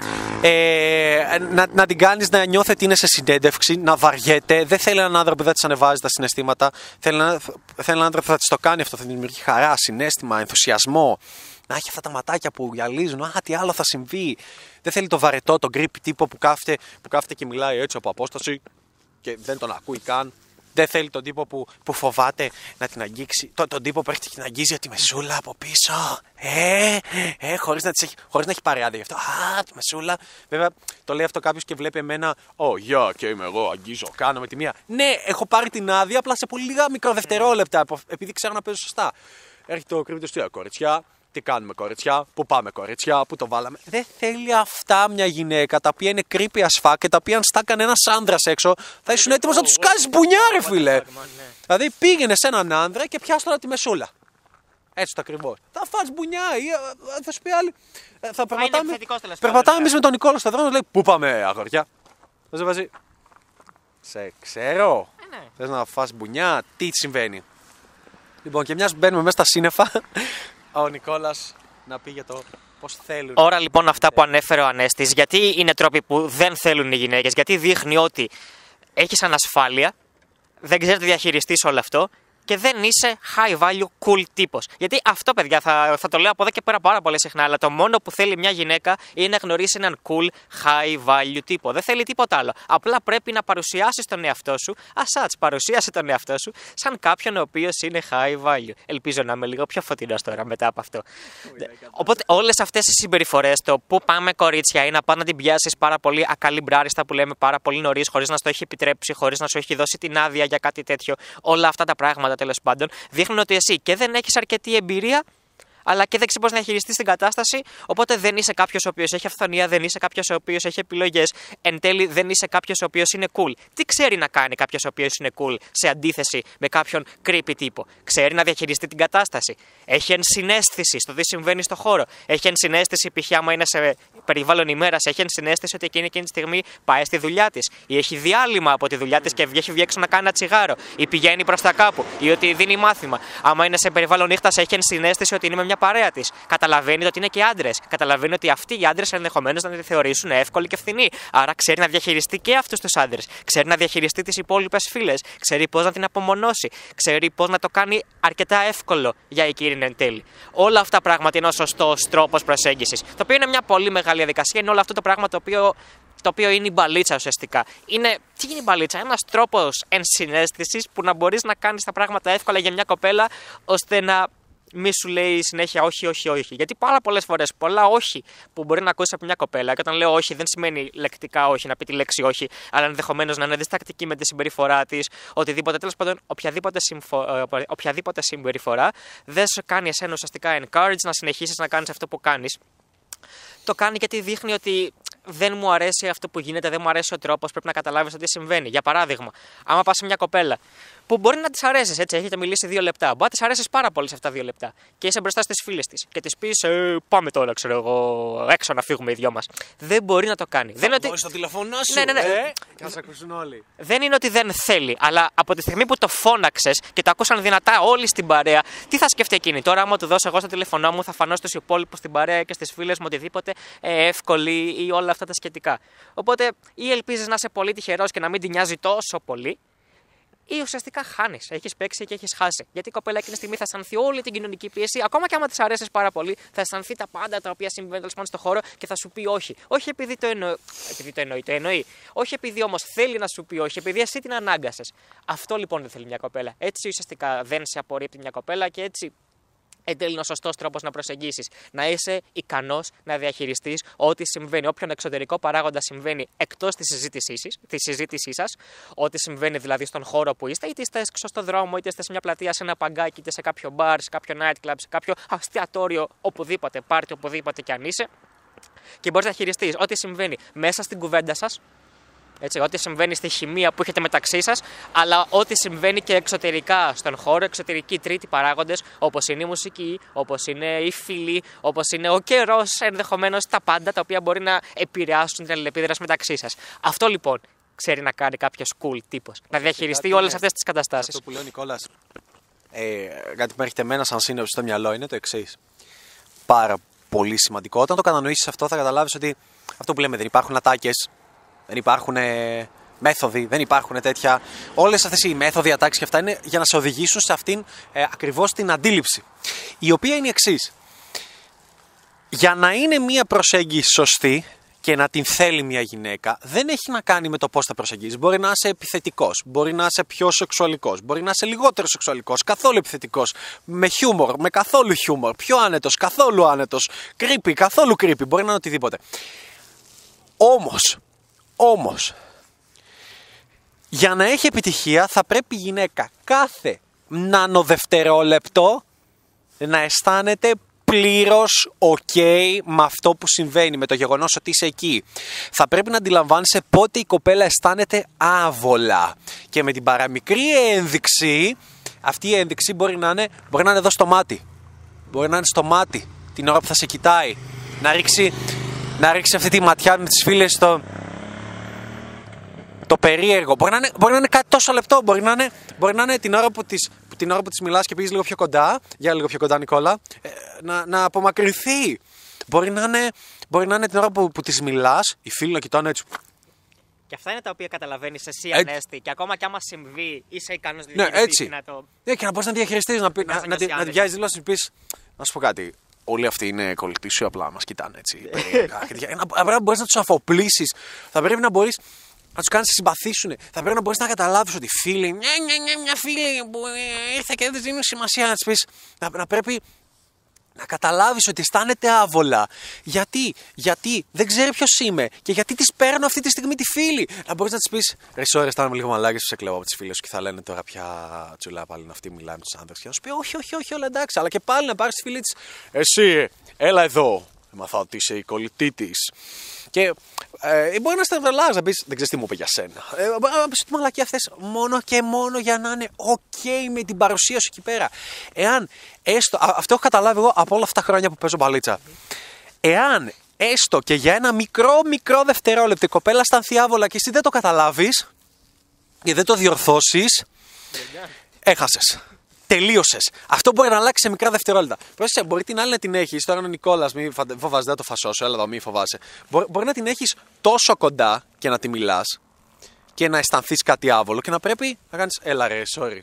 Ε, να, να την κάνεις να νιώθει ότι είναι σε συνέντευξη, να βαριέται. Δεν θέλει έναν άνθρωπο που δεν της ανεβάζει τα συναισθήματα. Θέλει, ένα, θέλει έναν άνθρωπο που θα της το κάνει αυτό, θα την δημιουργεί χαρά, συνέστημα, ενθουσιασμό. Να έχει αυτά τα ματάκια που γυαλίζουν. Α, τι άλλο θα συμβεί. Δεν θέλει το βαρετό, τον creepy τύπο που κάθεται, που κάθεται και μιλάει έτσι από απόσταση και δεν τον ακούει καν. Δεν θέλει τον τύπο που, που φοβάται να την αγγίξει. Το, τον τύπο που έρχεται και την αγγίζει τη μεσούλα από πίσω. Ε, ε, χωρίς να, έχει, χωρίς να έχει παρεάδει γι' αυτό. Α, τη μεσούλα. Βέβαια, το λέει αυτό κάποιος και βλέπει εμένα. Ω, γεια, και είμαι εγώ, αγγίζω, κάνω με τη μία. Ναι, έχω πάρει την άδεια απλά σε πολύ λίγα μικροδευτερόλεπτα, επειδή ξέρω να παίζω σωστά. Έρχεται ο κρύπτο του κοριτσιά, τι κάνουμε κοριτσιά, πού πάμε κοριτσιά, πού το βάλαμε; Δεν θέλει αυτά μια γυναίκα τα οποία είναι creepy as fuck και τα οποία αν στάκανε ένας άντρα έξω θα ήσουν έτοιμος να τους κάνει μπουνιά, ρε φίλε. Δηλαδή πήγαινε σε έναν άντρα και πιάσει τώρα τη μεσούλα. Έτσι το ακριβώς. Θα φας μπουνιά ή ε, θα σου πει άλλη. Ε, θα περπατάμε. Περπατάμε εμείς με τον Νικόλο στο δρόμο λέει Πού πάμε, αγοριά. Θα σε βάζει. Σε ξέρω. Ε, ναι. Θες να φας μπουνιά, τι συμβαίνει; Λοιπόν, και μιας μπαίνουμε μέσα στα σύννεφα, ο Νικόλας να πει για το πώς θέλουν. Ώρα λοιπόν αυτά που ανέφερε ο Ανέστης, γιατί είναι τρόποι που δεν θέλουν οι γυναίκες, γιατί δείχνει ότι έχεις ανασφάλεια, δεν ξέρεις να διαχειριστείς όλο αυτό και δεν είσαι high value cool τύπος. Γιατί αυτό, παιδιά, θα, θα το λέω από εδώ και πέρα πάρα πολύ συχνά, αλλά το μόνο που θέλει μια γυναίκα είναι να γνωρίσει έναν cool high value τύπο. Δεν θέλει τίποτα άλλο. Απλά πρέπει να παρουσιάσεις τον εαυτό σου, ασάτ, παρουσίασε τον εαυτό σου σαν κάποιον ο οποίος είναι high value. Ελπίζω να είμαι λίγο πιο φωτεινός τώρα μετά από αυτό. Οπότε όλες αυτές οι συμπεριφορές, το πού πάμε κορίτσια ή να πά να την πιάσεις πάρα πολύ ακαλυμπράριστα που λέμε πάρα πολύ νωρίς, χωρίς να στο έχει επιτρέψει, χωρίς να σου έχει δώσει την άδεια για κάτι τέτοιο, όλα αυτά τα πράγματα τέλος πάντων, δείχνουν ότι εσύ και δεν έχεις αρκετή εμπειρία αλλά και δεν ξέρεις πώς να χειριστείς την κατάσταση. Οπότε δεν είσαι κάποιος ο οποίος έχει αυθονία, δεν είσαι κάποιος ο οποίος έχει επιλογές. Εν τέλει, δεν είσαι κάποιος ο οποίος είναι cool. Τι ξέρει να κάνει κάποιος ο οποίος είναι cool σε αντίθεση με κάποιον creepy τύπο; Ξέρει να διαχειριστεί την κατάσταση. Έχει ενσυναίσθηση στο τι συμβαίνει στο χώρο. Έχει ενσυναίσθηση, π.χ. άμα είναι σε περιβάλλον ημέρας, έχει ενσυναίσθηση ότι εκείνη, εκείνη τη στιγμή πάει στη δουλειά της. Ή έχει διάλειμμα από τη δουλειά της και έχει βγει έξω να κάνει ένα τσιγάρο. Ή πηγαίνει προς τα κάπου. Ή ότι δίνει μάθημα. Άμα είναι σε περιβάλλον νύχτας, έχει ενσυναίσθηση ότι είναι με μια παρέα της. Καταλαβαίνει ότι είναι και άντρες. Καταλαβαίνει ότι αυτοί οι άντρες ενδεχομένως να τη θεωρήσουν εύκολη και φθηνή. Άρα ξέρει να διαχειριστεί και αυτούς τους άντρες. Ξέρει να διαχειριστεί τις υπόλοιπες φίλες. Ξέρει πώς να την απομονώσει. Ξέρει πώς να το κάνει αρκετά εύκολο για εκείνη εν τέλει. Όλα αυτά πράγματι είναι ο σωστός τρόπος προσέγγισης. Το οποίο είναι μια πολύ μεγάλη διαδικασία. Είναι όλο αυτό το πράγμα το οποίο το οποίο είναι η μπαλίτσα ουσιαστικά. Είναι, τι είναι η μπαλίτσα, ένας τρόπος ενσυναίσθησης που να μπορείς να κάνεις τα πράγματα εύκολα για μια κοπέλα ώστε να μη σου λέει συνέχεια όχι, όχι, όχι. Γιατί πάρα πολλές φορές πολλά όχι που μπορεί να ακούσει από μια κοπέλα, και όταν λέω όχι δεν σημαίνει λεκτικά όχι, να πει τη λέξη όχι, αλλά ενδεχομένως να είναι διστακτική με τη συμπεριφορά της, οτιδήποτε. Τέλος πάντων, οποιαδήποτε, συμφο... Ε, οποιαδήποτε συμπεριφορά δεν σου κάνει εσένα ουσιαστικά encourage να συνεχίσεις να κάνεις αυτό που κάνεις. Το κάνει γιατί δείχνει ότι δεν μου αρέσει αυτό που γίνεται, δεν μου αρέσει ο τρόπος, πρέπει να καταλάβεις τι συμβαίνει. Για παράδειγμα, άμα πας σε μια κοπέλα που μπορεί να τη αρέσεις, έτσι, έχετε μιλήσει δύο λεπτά, μπορεί να τη αρέσεις πάρα πολύ σε αυτά δύο λεπτά και είσαι μπροστά στις φίλες της και της πεις ε, Πάμε τώρα, ξέρω εγώ, έξω να φύγουμε οι δυο μας. Δεν μπορεί να το κάνει. δεν είναι ότι. στο τηλεφωνό σου, ναι, ναι, ναι. Ε, και θα σε ακούσουν όλοι. Δεν είναι ότι δεν θέλει, αλλά από τη στιγμή που το φώναξες και το ακούσαν δυνατά όλοι στην παρέα, τι θα σκεφτεί εκείνη; Τώρα, άμα του δώσω εγώ στο τηλεφωνό μου, θα φανώ στους υπόλοιπους στην παρέα και στις φίλες μου οτιδήποτε ε, εύκολη ή όλα αυτά τα σχετικά. Οπότε ή ελπίζεις να είσαι πολύ τυχερός και να μην την νοιάζει τόσο πολύ, ή ουσιαστικά χάνεις. Έχεις παίξει και έχεις χάσει. Γιατί η κοπέλα εκείνη τη στιγμή θα αισθανθεί όλη την κοινωνική πίεση, ακόμα και άμα της αρέσεις πάρα πολύ, θα αισθανθεί τα πάντα τα οποία συμβαίνουν τέλος στον χώρο και θα σου πει όχι. Όχι επειδή το, εννο... επειδή το εννοεί, το εννοεί. Όχι επειδή όμως θέλει να σου πει όχι, επειδή εσύ την ανάγκασες. Αυτό λοιπόν δεν θέλει μια κοπέλα. Έτσι ουσιαστικά δεν σε απορρίπτει μια κοπέλα και έτσι εν τέλει είναι ο σωστός τρόπος να προσεγγίσεις. Να είσαι ικανός να διαχειριστείς ό,τι συμβαίνει, όποιον εξωτερικό παράγοντας συμβαίνει εκτός της συζήτησής σας, ό,τι συμβαίνει δηλαδή στον χώρο που είστε, είτε είστε έξω στο δρόμο, είτε είστε σε μια πλατεία, σε ένα παγκάκι, είτε σε κάποιο μπαρ, σε κάποιο nightclub, σε κάποιο αστιατόριο, οπουδήποτε, πάρτι, οπουδήποτε κι αν είσαι. Και μπορείς να χειριστείς ό,τι συμβαίνει μέσα στην κουβέντα σας, έτσι, ό,τι συμβαίνει στη χημεία που έχετε μεταξύ σας, αλλά ό,τι συμβαίνει και εξωτερικά στον χώρο, εξωτερικοί τρίτοι παράγοντες, όπως είναι η μουσική, όπως είναι οι φίλοι, όπως είναι ο καιρός, ενδεχομένως τα πάντα τα οποία μπορεί να επηρεάσουν την αλληλεπίδραση μεταξύ σας. Αυτό λοιπόν ξέρει να κάνει κάποιος cool τύπος. Να διαχειριστεί κάτι όλες είναι. αυτές τις καταστάσεις. Αυτό που λέει ο Νικόλας, ε, κάτι που μου έρχεται εμένα σαν σύνοψη στο μυαλό είναι το εξής. Πάρα πολύ σημαντικό. Όταν το κατανοήσεις αυτό, θα καταλάβεις ότι αυτό που λέμε δεν υπάρχουν ατάκες, δεν υπάρχουν ε, μέθοδοι, δεν υπάρχουν τέτοια. Όλες αυτές οι μέθοδοι, ατάξεις και αυτά είναι για να σε οδηγήσουν σε αυτήν ε, ακριβώς την αντίληψη. Η οποία είναι η εξής. Για να είναι μία προσέγγιση σωστή και να την θέλει μια γυναίκα, δεν έχει να κάνει με το πώς θα προσεγγίσεις. Μπορεί να είσαι επιθετικός, μπορεί να είσαι πιο σεξουαλικός, μπορεί να είσαι λιγότερο σεξουαλικός, καθόλου επιθετικός, με χιούμορ, με καθόλου χιούμορ, πιο άνετος, καθόλου άνετος, creepy, καθόλου creepy, μπορεί να είναι οτιδήποτε. Όμως, όμως, για να έχει επιτυχία θα πρέπει η γυναίκα κάθε νανοδευτερόλεπτο να αισθάνεται πλήρως ok με αυτό που συμβαίνει, με το γεγονός ότι είσαι εκεί. Θα πρέπει να αντιλαμβάνεσαι πότε η κοπέλα αισθάνεται άβολα. Και με την παραμικρή ένδειξη, αυτή η ένδειξη μπορεί να είναι, μπορεί να είναι εδώ στο μάτι. Μπορεί να είναι στο μάτι την ώρα που θα σε κοιτάει. Να ρίξει, να ρίξει αυτή τη ματιά με τις φίλες στο, το περίεργο. Μπορεί να, είναι, μπορεί να είναι κάτι τόσο λεπτό. Μπορεί να είναι, μπορεί να είναι την ώρα που της, την ώρα που της μιλάς και πήγες λίγο πιο κοντά. Για λίγο πιο κοντά, Νικόλα. ε, να, να απομακρυνθεί. Μπορεί να, είναι, μπορεί να είναι την ώρα που, που της μιλάς, οι φίλοι να κοιτάνε έτσι. Και αυτά είναι τα οποία καταλαβαίνεις εσύ, Έτσι. Ανέστη. Και ακόμα κι άμα συμβεί, είσαι ικανός να Ναι, διαχειριστείς έτσι. και να το. Ναι, και να μπορείς να διαχειριστείς, να, πει- Να να, σε να, τη- νιώσει να τη άνετα. πιάσει δηλώσεις να πεις. Να σου πω κάτι. Όλοι αυτοί είναι κολλητοί σου, απλά μας κοιτάνε έτσι. [LAUGHS] περίεργα και τέτοια. Να- Πρέπει να μπορείς να τους αφοπλίσεις. Θα πρέπει να μπορεί να τους κάνεις να συμπαθήσουν. Θα πρέπει να μπορείς να καταλάβεις ότι φίλοι. Μια, μια, μια, μια φίλη που ε, ήρθε και δεν δίνουν σημασία να της πεις. Να, να πρέπει να καταλάβεις ότι αισθάνεται άβολα. Γιατί, γιατί δεν ξέρει ποιος είμαι και γιατί της παίρνω αυτή τη στιγμή τη φίλη. Να μπορείς να της πεις: Ρε, sorry, αισθάνομαι λίγο μαλάκι, σου σε κλαίω από τις φίλες σου και θα λένε τώρα πια τσουλά πάλι είναι αυτή, μιλάει με τους άντρε. Και να σου πει: Όχι, όχι, όχι, όλα εντάξει. Αλλά και πάλι να πάρεις τη φίλη της: Εσύ, έλα εδώ. Μαθά ότι είσαι η κολλητή της. Και ε, μπορεί να στραβελάζει να πεις: Δεν ξέρεις τι μου είπε για σένα. Ε, μπορεί να πει ότι μαλακή αυτέ μόνο και μόνο για να είναι OK με την παρουσία σου εκεί πέρα. Εάν έστω. α, αυτό έχω καταλάβει εγώ από όλα αυτά τα χρόνια που παίζω μπαλίτσα. Εάν έστω και για ένα μικρό μικρό δευτερόλεπτο η κοπέλα αισθανθεί άβολα και εσύ δεν το καταλάβεις και δεν το διορθώσεις, έχασες. Τελείωσες. Αυτό μπορεί να αλλάξει σε μικρά δευτερόλεπτα. Πρόσεχε, μπορεί την άλλη να την έχεις. Τώρα είναι ο Νικόλας, μη φαντα- φοβάσαι, δεν θα το φασώσω. Έλα εδώ, μη φοβάσαι. Μπορεί, μπορεί να την έχεις τόσο κοντά και να τη μιλάς και να αισθανθείς κάτι άβολο και να πρέπει να κάνεις. Έλα ρε, sorry.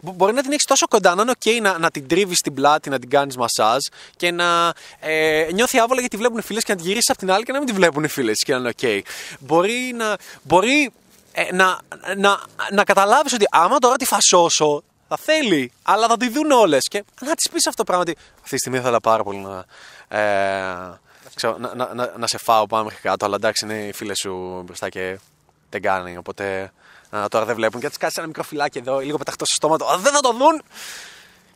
Μπο- Μπορεί να την έχεις τόσο κοντά να είναι OK να, να την τρίβεις στην πλάτη, να την κάνεις μασάζ και να ε, νιώθει άβολα γιατί τη βλέπουν οι φίλες και να την γυρίσεις από την άλλη και να μην τη βλέπουν οι φίλες και να είναι OK. Μπορεί να, μπορεί, ε, να, να, να καταλάβεις ότι άμα τώρα τη φασώσω, θα θέλει, αλλά θα τη δουν όλες. Και να της πεις αυτό το πράγμα ότι αυτή τη στιγμή ήθελα πάρα πολύ να. Ε, ξέρω, να, να, να, να σε φάω πάνω μέχρι κάτω, αλλά εντάξει είναι οι φίλες σου μπροστά και δεν κάνει. Οπότε α, τώρα δεν βλέπουν και θα τη κάτσει ένα μικρό φυλάκι εδώ, λίγο πεταχτό στο στόμα του. Α, δεν θα το δουν!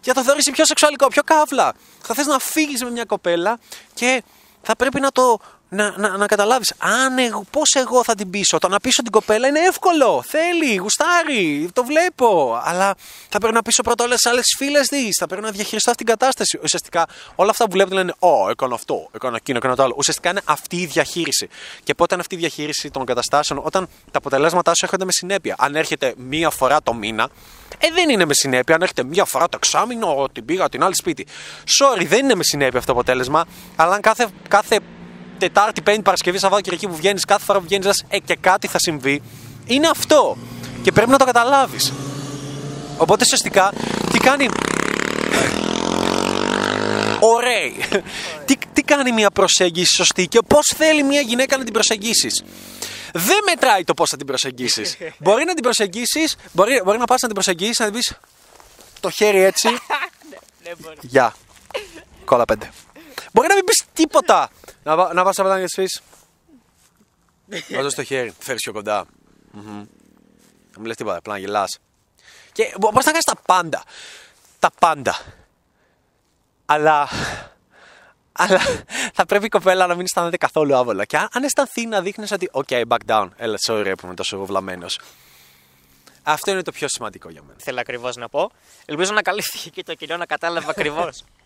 Και θα το θεωρήσει πιο σεξουαλικό, πιο καύλα. Θα θες να φύγεις με μια κοπέλα και θα πρέπει να το. Να, να, να καταλάβεις αν εγώ, πώς εγώ θα την πείσω. Το να πείσω την κοπέλα είναι εύκολο. Θέλει, γουστάρει, το βλέπω. Αλλά θα πρέπει να πείσω πρώτα όλες τις άλλες φίλες της. Θα πρέπει να διαχειριστώ αυτή την κατάσταση. Ουσιαστικά όλα αυτά που βλέπετε λένε Ω, έκανα αυτό, έκανα εκείνο, έκανα το άλλο. Ουσιαστικά είναι αυτή η διαχείριση. Και πότε είναι αυτή η διαχείριση των καταστάσεων, όταν τα αποτελέσματά σου έρχονται με συνέπεια. Αν έρχεται μία φορά το μήνα, ε, δεν είναι με συνέπεια. Αν έρχεται μία φορά το εξάμεινο, την πήγα την άλλη σπίτι. Sorry, δεν είναι με συνέπεια αυτό το αποτέλεσμα. Αλλά αν κάθε, κάθε Τετάρτη, Πέμπτη, Παρασκευή, Σαββάτο και εκεί που βγαίνεις, κάθε φορά που βγαίνεις, λες, ε, και κάτι θα συμβεί. Είναι αυτό. Και πρέπει να το καταλάβεις. Οπότε ουσιαστικά τι κάνει. [CLEARS THROAT] Ωραία. τι, τι κάνει μια προσέγγιση σωστή και πώς θέλει μια γυναίκα να την προσεγγίσεις. Δεν μετράει το πώς θα την προσεγγίσεις. [LAUGHS] μπορεί να την προσεγγίσεις, μπορεί, μπορεί να πας να την προσεγγίσεις, να την πεις το χέρι έτσι. [LAUGHS] Δεν μπορεί. Γεια. Κόλλα πέντε. Μπορεί να μην πεις τίποτα. Να, πα- να πα απέναντι και να τη πει. Βάζω στο χέρι, φέρεις πιο κοντά. Μμμ. Να μην λες τίποτα, απλά να γελάς. Και μπορείς να κάνεις τα πάντα. Τα πάντα. Αλλά. Αλλά θα πρέπει η κοπέλα να μην αισθάνεται καθόλου άβολα. Και αν αν αισθανθεί να δείχνεις ότι, OK, back down. Έλα, sorry που είμαι τόσο βλαμμένο. Αυτό είναι το πιο σημαντικό για μένα. Θέλω ακριβώς να πω. Ελπίζω να καλύφθηκε και το κοινό να κατάλαβε ακριβώς. [LAUGHS]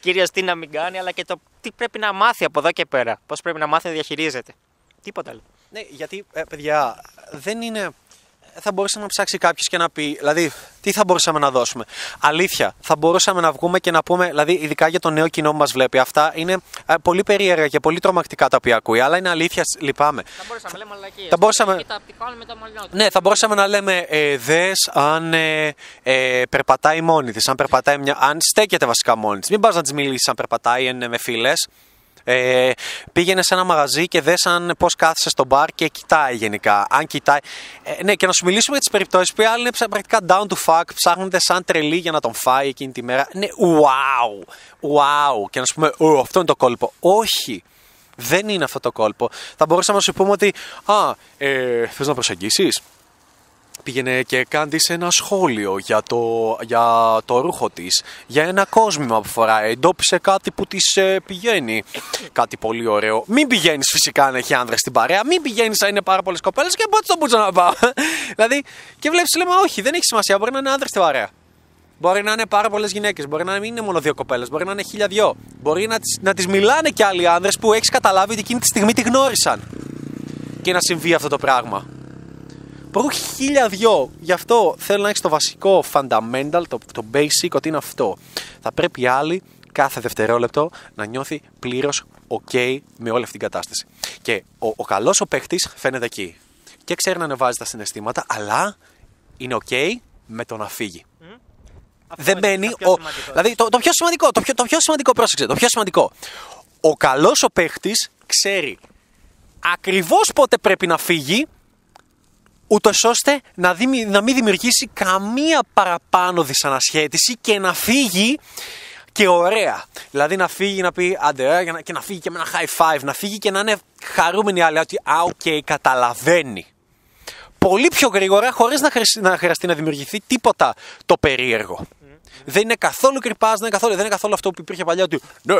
Κυρίω τι να μην κάνει, αλλά και το τι πρέπει να μάθει από εδώ και πέρα. Πώς πρέπει να μάθει να διαχειρίζεται. Τίποτα άλλο. Ναι, γιατί, ε, παιδιά, δεν είναι. Θα μπορούσε να ψάξει κάποιος και να πει, δηλαδή, τι θα μπορούσαμε να δώσουμε. Αλήθεια, θα μπορούσαμε να βγούμε και να πούμε, δηλαδή, ειδικά για το νέο κοινό που μας βλέπει, αυτά είναι ε, πολύ περίεργα και πολύ τρομακτικά τα οποία ακούει, αλλά είναι αλήθεια, σ- λυπάμαι. Θα μπορούσαμε να λέμε μαλακίες. Θα μπορούσαμε- Κοίτα, τι κάνουν με τα μαλλιά του. Ναι, θα μπορούσαμε να λέμε ε, δες αν ε, ε, περπατάει μόνη της, αν περπατάει μια. αν στέκεται βασικά μόνη της. Μην πας να της μιλήσεις αν περπατάει, αν είναι με φίλες. Ε, πήγαινε σε ένα μαγαζί και δες αν πώς κάθεσαι στο μπαρ και κοιτάει γενικά. Αν κοιτάει. Ε, ναι, και να σου μιλήσουμε για τις περιπτώσεις που οι άλλοι είναι ψα- πρακτικά down to fuck, ψάχνονται σαν τρελή για να τον φάει εκείνη τη μέρα. Ναι, wow! Wow! Και να σου πούμε, Ω, αυτό είναι το κόλπο. Όχι! Δεν είναι αυτό το κόλπο. Θα μπορούσαμε να σου πούμε ότι, Α, ε, θες να προσεγγίσεις; Πήγαινε και κάντε ένα σχόλιο για το, για το ρούχο της, για ένα κόσμημα που φοράει. Εντόπισε κάτι που της πηγαίνει. Κάτι πολύ ωραίο. Μην πηγαίνεις φυσικά αν έχει άνδρες στην παρέα. Μην πηγαίνεις αν είναι πάρα πολλές κοπέλες και πότε στον πούτσα να πάω. [LAUGHS] δηλαδή, και βλέπεις, λέμε, Όχι, δεν έχει σημασία. Μπορεί να είναι άνδρες στην παρέα. Μπορεί να είναι πάρα πολλές γυναίκες. Μπορεί να μην είναι μόνο δύο κοπέλες. Μπορεί να είναι χίλια δυο. Μπορεί να τις, να τις μιλάνε και άλλοι άνδρες που έχεις καταλάβει ότι εκείνη τη στιγμή τη γνώρισαν. Και να συμβεί αυτό το πράγμα. Μπορούν χίλια δυο. Γι' αυτό θέλω να έχεις το βασικό fundamental, το, το basic, ότι είναι αυτό. Θα πρέπει η άλλη κάθε δευτερόλεπτο να νιώθει πλήρως OK με όλη αυτή την κατάσταση. Και ο, ο καλός ο παίχτη φαίνεται εκεί. Και ξέρει να ανεβάζει τα συναισθήματα, αλλά είναι OK με το να φύγει. Αυτό Δεν είναι μένει. το πιο Ο, σημαντικό. δηλαδή το, το πιο σημαντικό, το πιο, το πιο σημαντικό, πρόσεξε, το πιο σημαντικό. Ο καλός ο παίχτης ξέρει ακριβώς πότε πρέπει να φύγει, ούτως ώστε να, δημι- να μην δημιουργήσει καμία παραπάνω δυσανασχέτηση και να φύγει και ωραία. Δηλαδή να φύγει να πει άντε, ε, για να- και να φύγει και με ένα high five, να φύγει και να είναι χαρούμενη η άλλη ότι α, οκ, καταλαβαίνει. Πολύ πιο γρήγορα, χωρίς να, χρειαστεί- να χρειαστεί να δημιουργηθεί τίποτα το περίεργο. Δεν είναι καθόλου κρυπά, δεν είναι καθόλου, δεν είναι καθόλου αυτό που υπήρχε παλιά ότι ναι,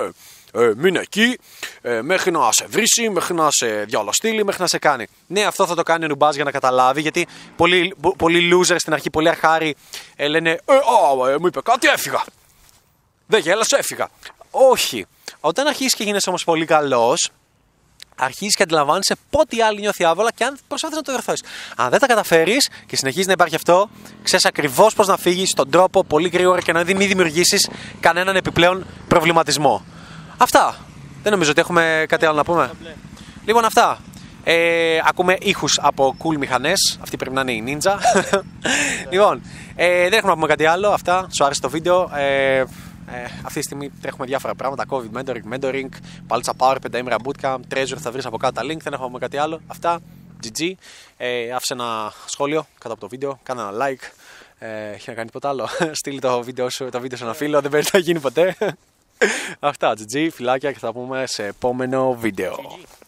ε, μείνε εκεί ε, μέχρι να σε βρίσει, μέχρι να σε διαλοστείλει, μέχρι να σε κάνει. Ναι, αυτό θα το κάνει ο Νουμπάζ για να καταλάβει, γιατί πολλοί, πο- πολλοί loser στην αρχή, πολλοί αρχάροι ε, λένε Ε, α, ε, μου είπε κάτι, έφυγα. Δεν γέλασε, έφυγα. Όχι. Όταν αρχίσει και γίνεσαι όμως πολύ καλός, αρχίζεις και αντιλαμβάνεσαι πότε η άλλη νιώθει άβολα και αν προσπαθείς να το διορθώσεις. Αν δεν τα καταφέρεις και συνεχίζεις να υπάρχει αυτό, ξέρεις ακριβώς πώς να φύγεις στον τρόπο πολύ γρήγορα και να μην δημιουργήσεις κανέναν επιπλέον προβληματισμό. Αυτά. Δεν νομίζω ότι έχουμε κάτι άλλο να πούμε. Λοιπόν, αυτά. Ε, ακούμε ήχους από cool μηχανές. Αυτή πρέπει να είναι η Ninja. [LAUGHS] λοιπόν, ε, δεν έχουμε να πούμε κάτι άλλο. Αυτά. Σου άρεσε το βίντεο. Ε, ε, αυτή τη στιγμή τρέχουμε διάφορα πράγματα. COVID mentoring, mentoring, Paltza Power, 5 ημέρα bootcamp, Treasure, θα βρεις από κάτω τα link. Δεν έχουμε να πούμε κάτι άλλο. Αυτά. GG. Ε, άφησε ένα σχόλιο κάτω από το βίντεο. Κάνε ένα like. Ε, έχει να κάνει τίποτα άλλο. [LAUGHS] Στείλει το βίντεο, σου, το βίντεο σε ένα φίλο. Δεν πρέπει να γίνει ποτέ. [LAUGHS] Αυτά. GG. Φιλάκια και θα τα πούμε σε επόμενο βίντεο. GG.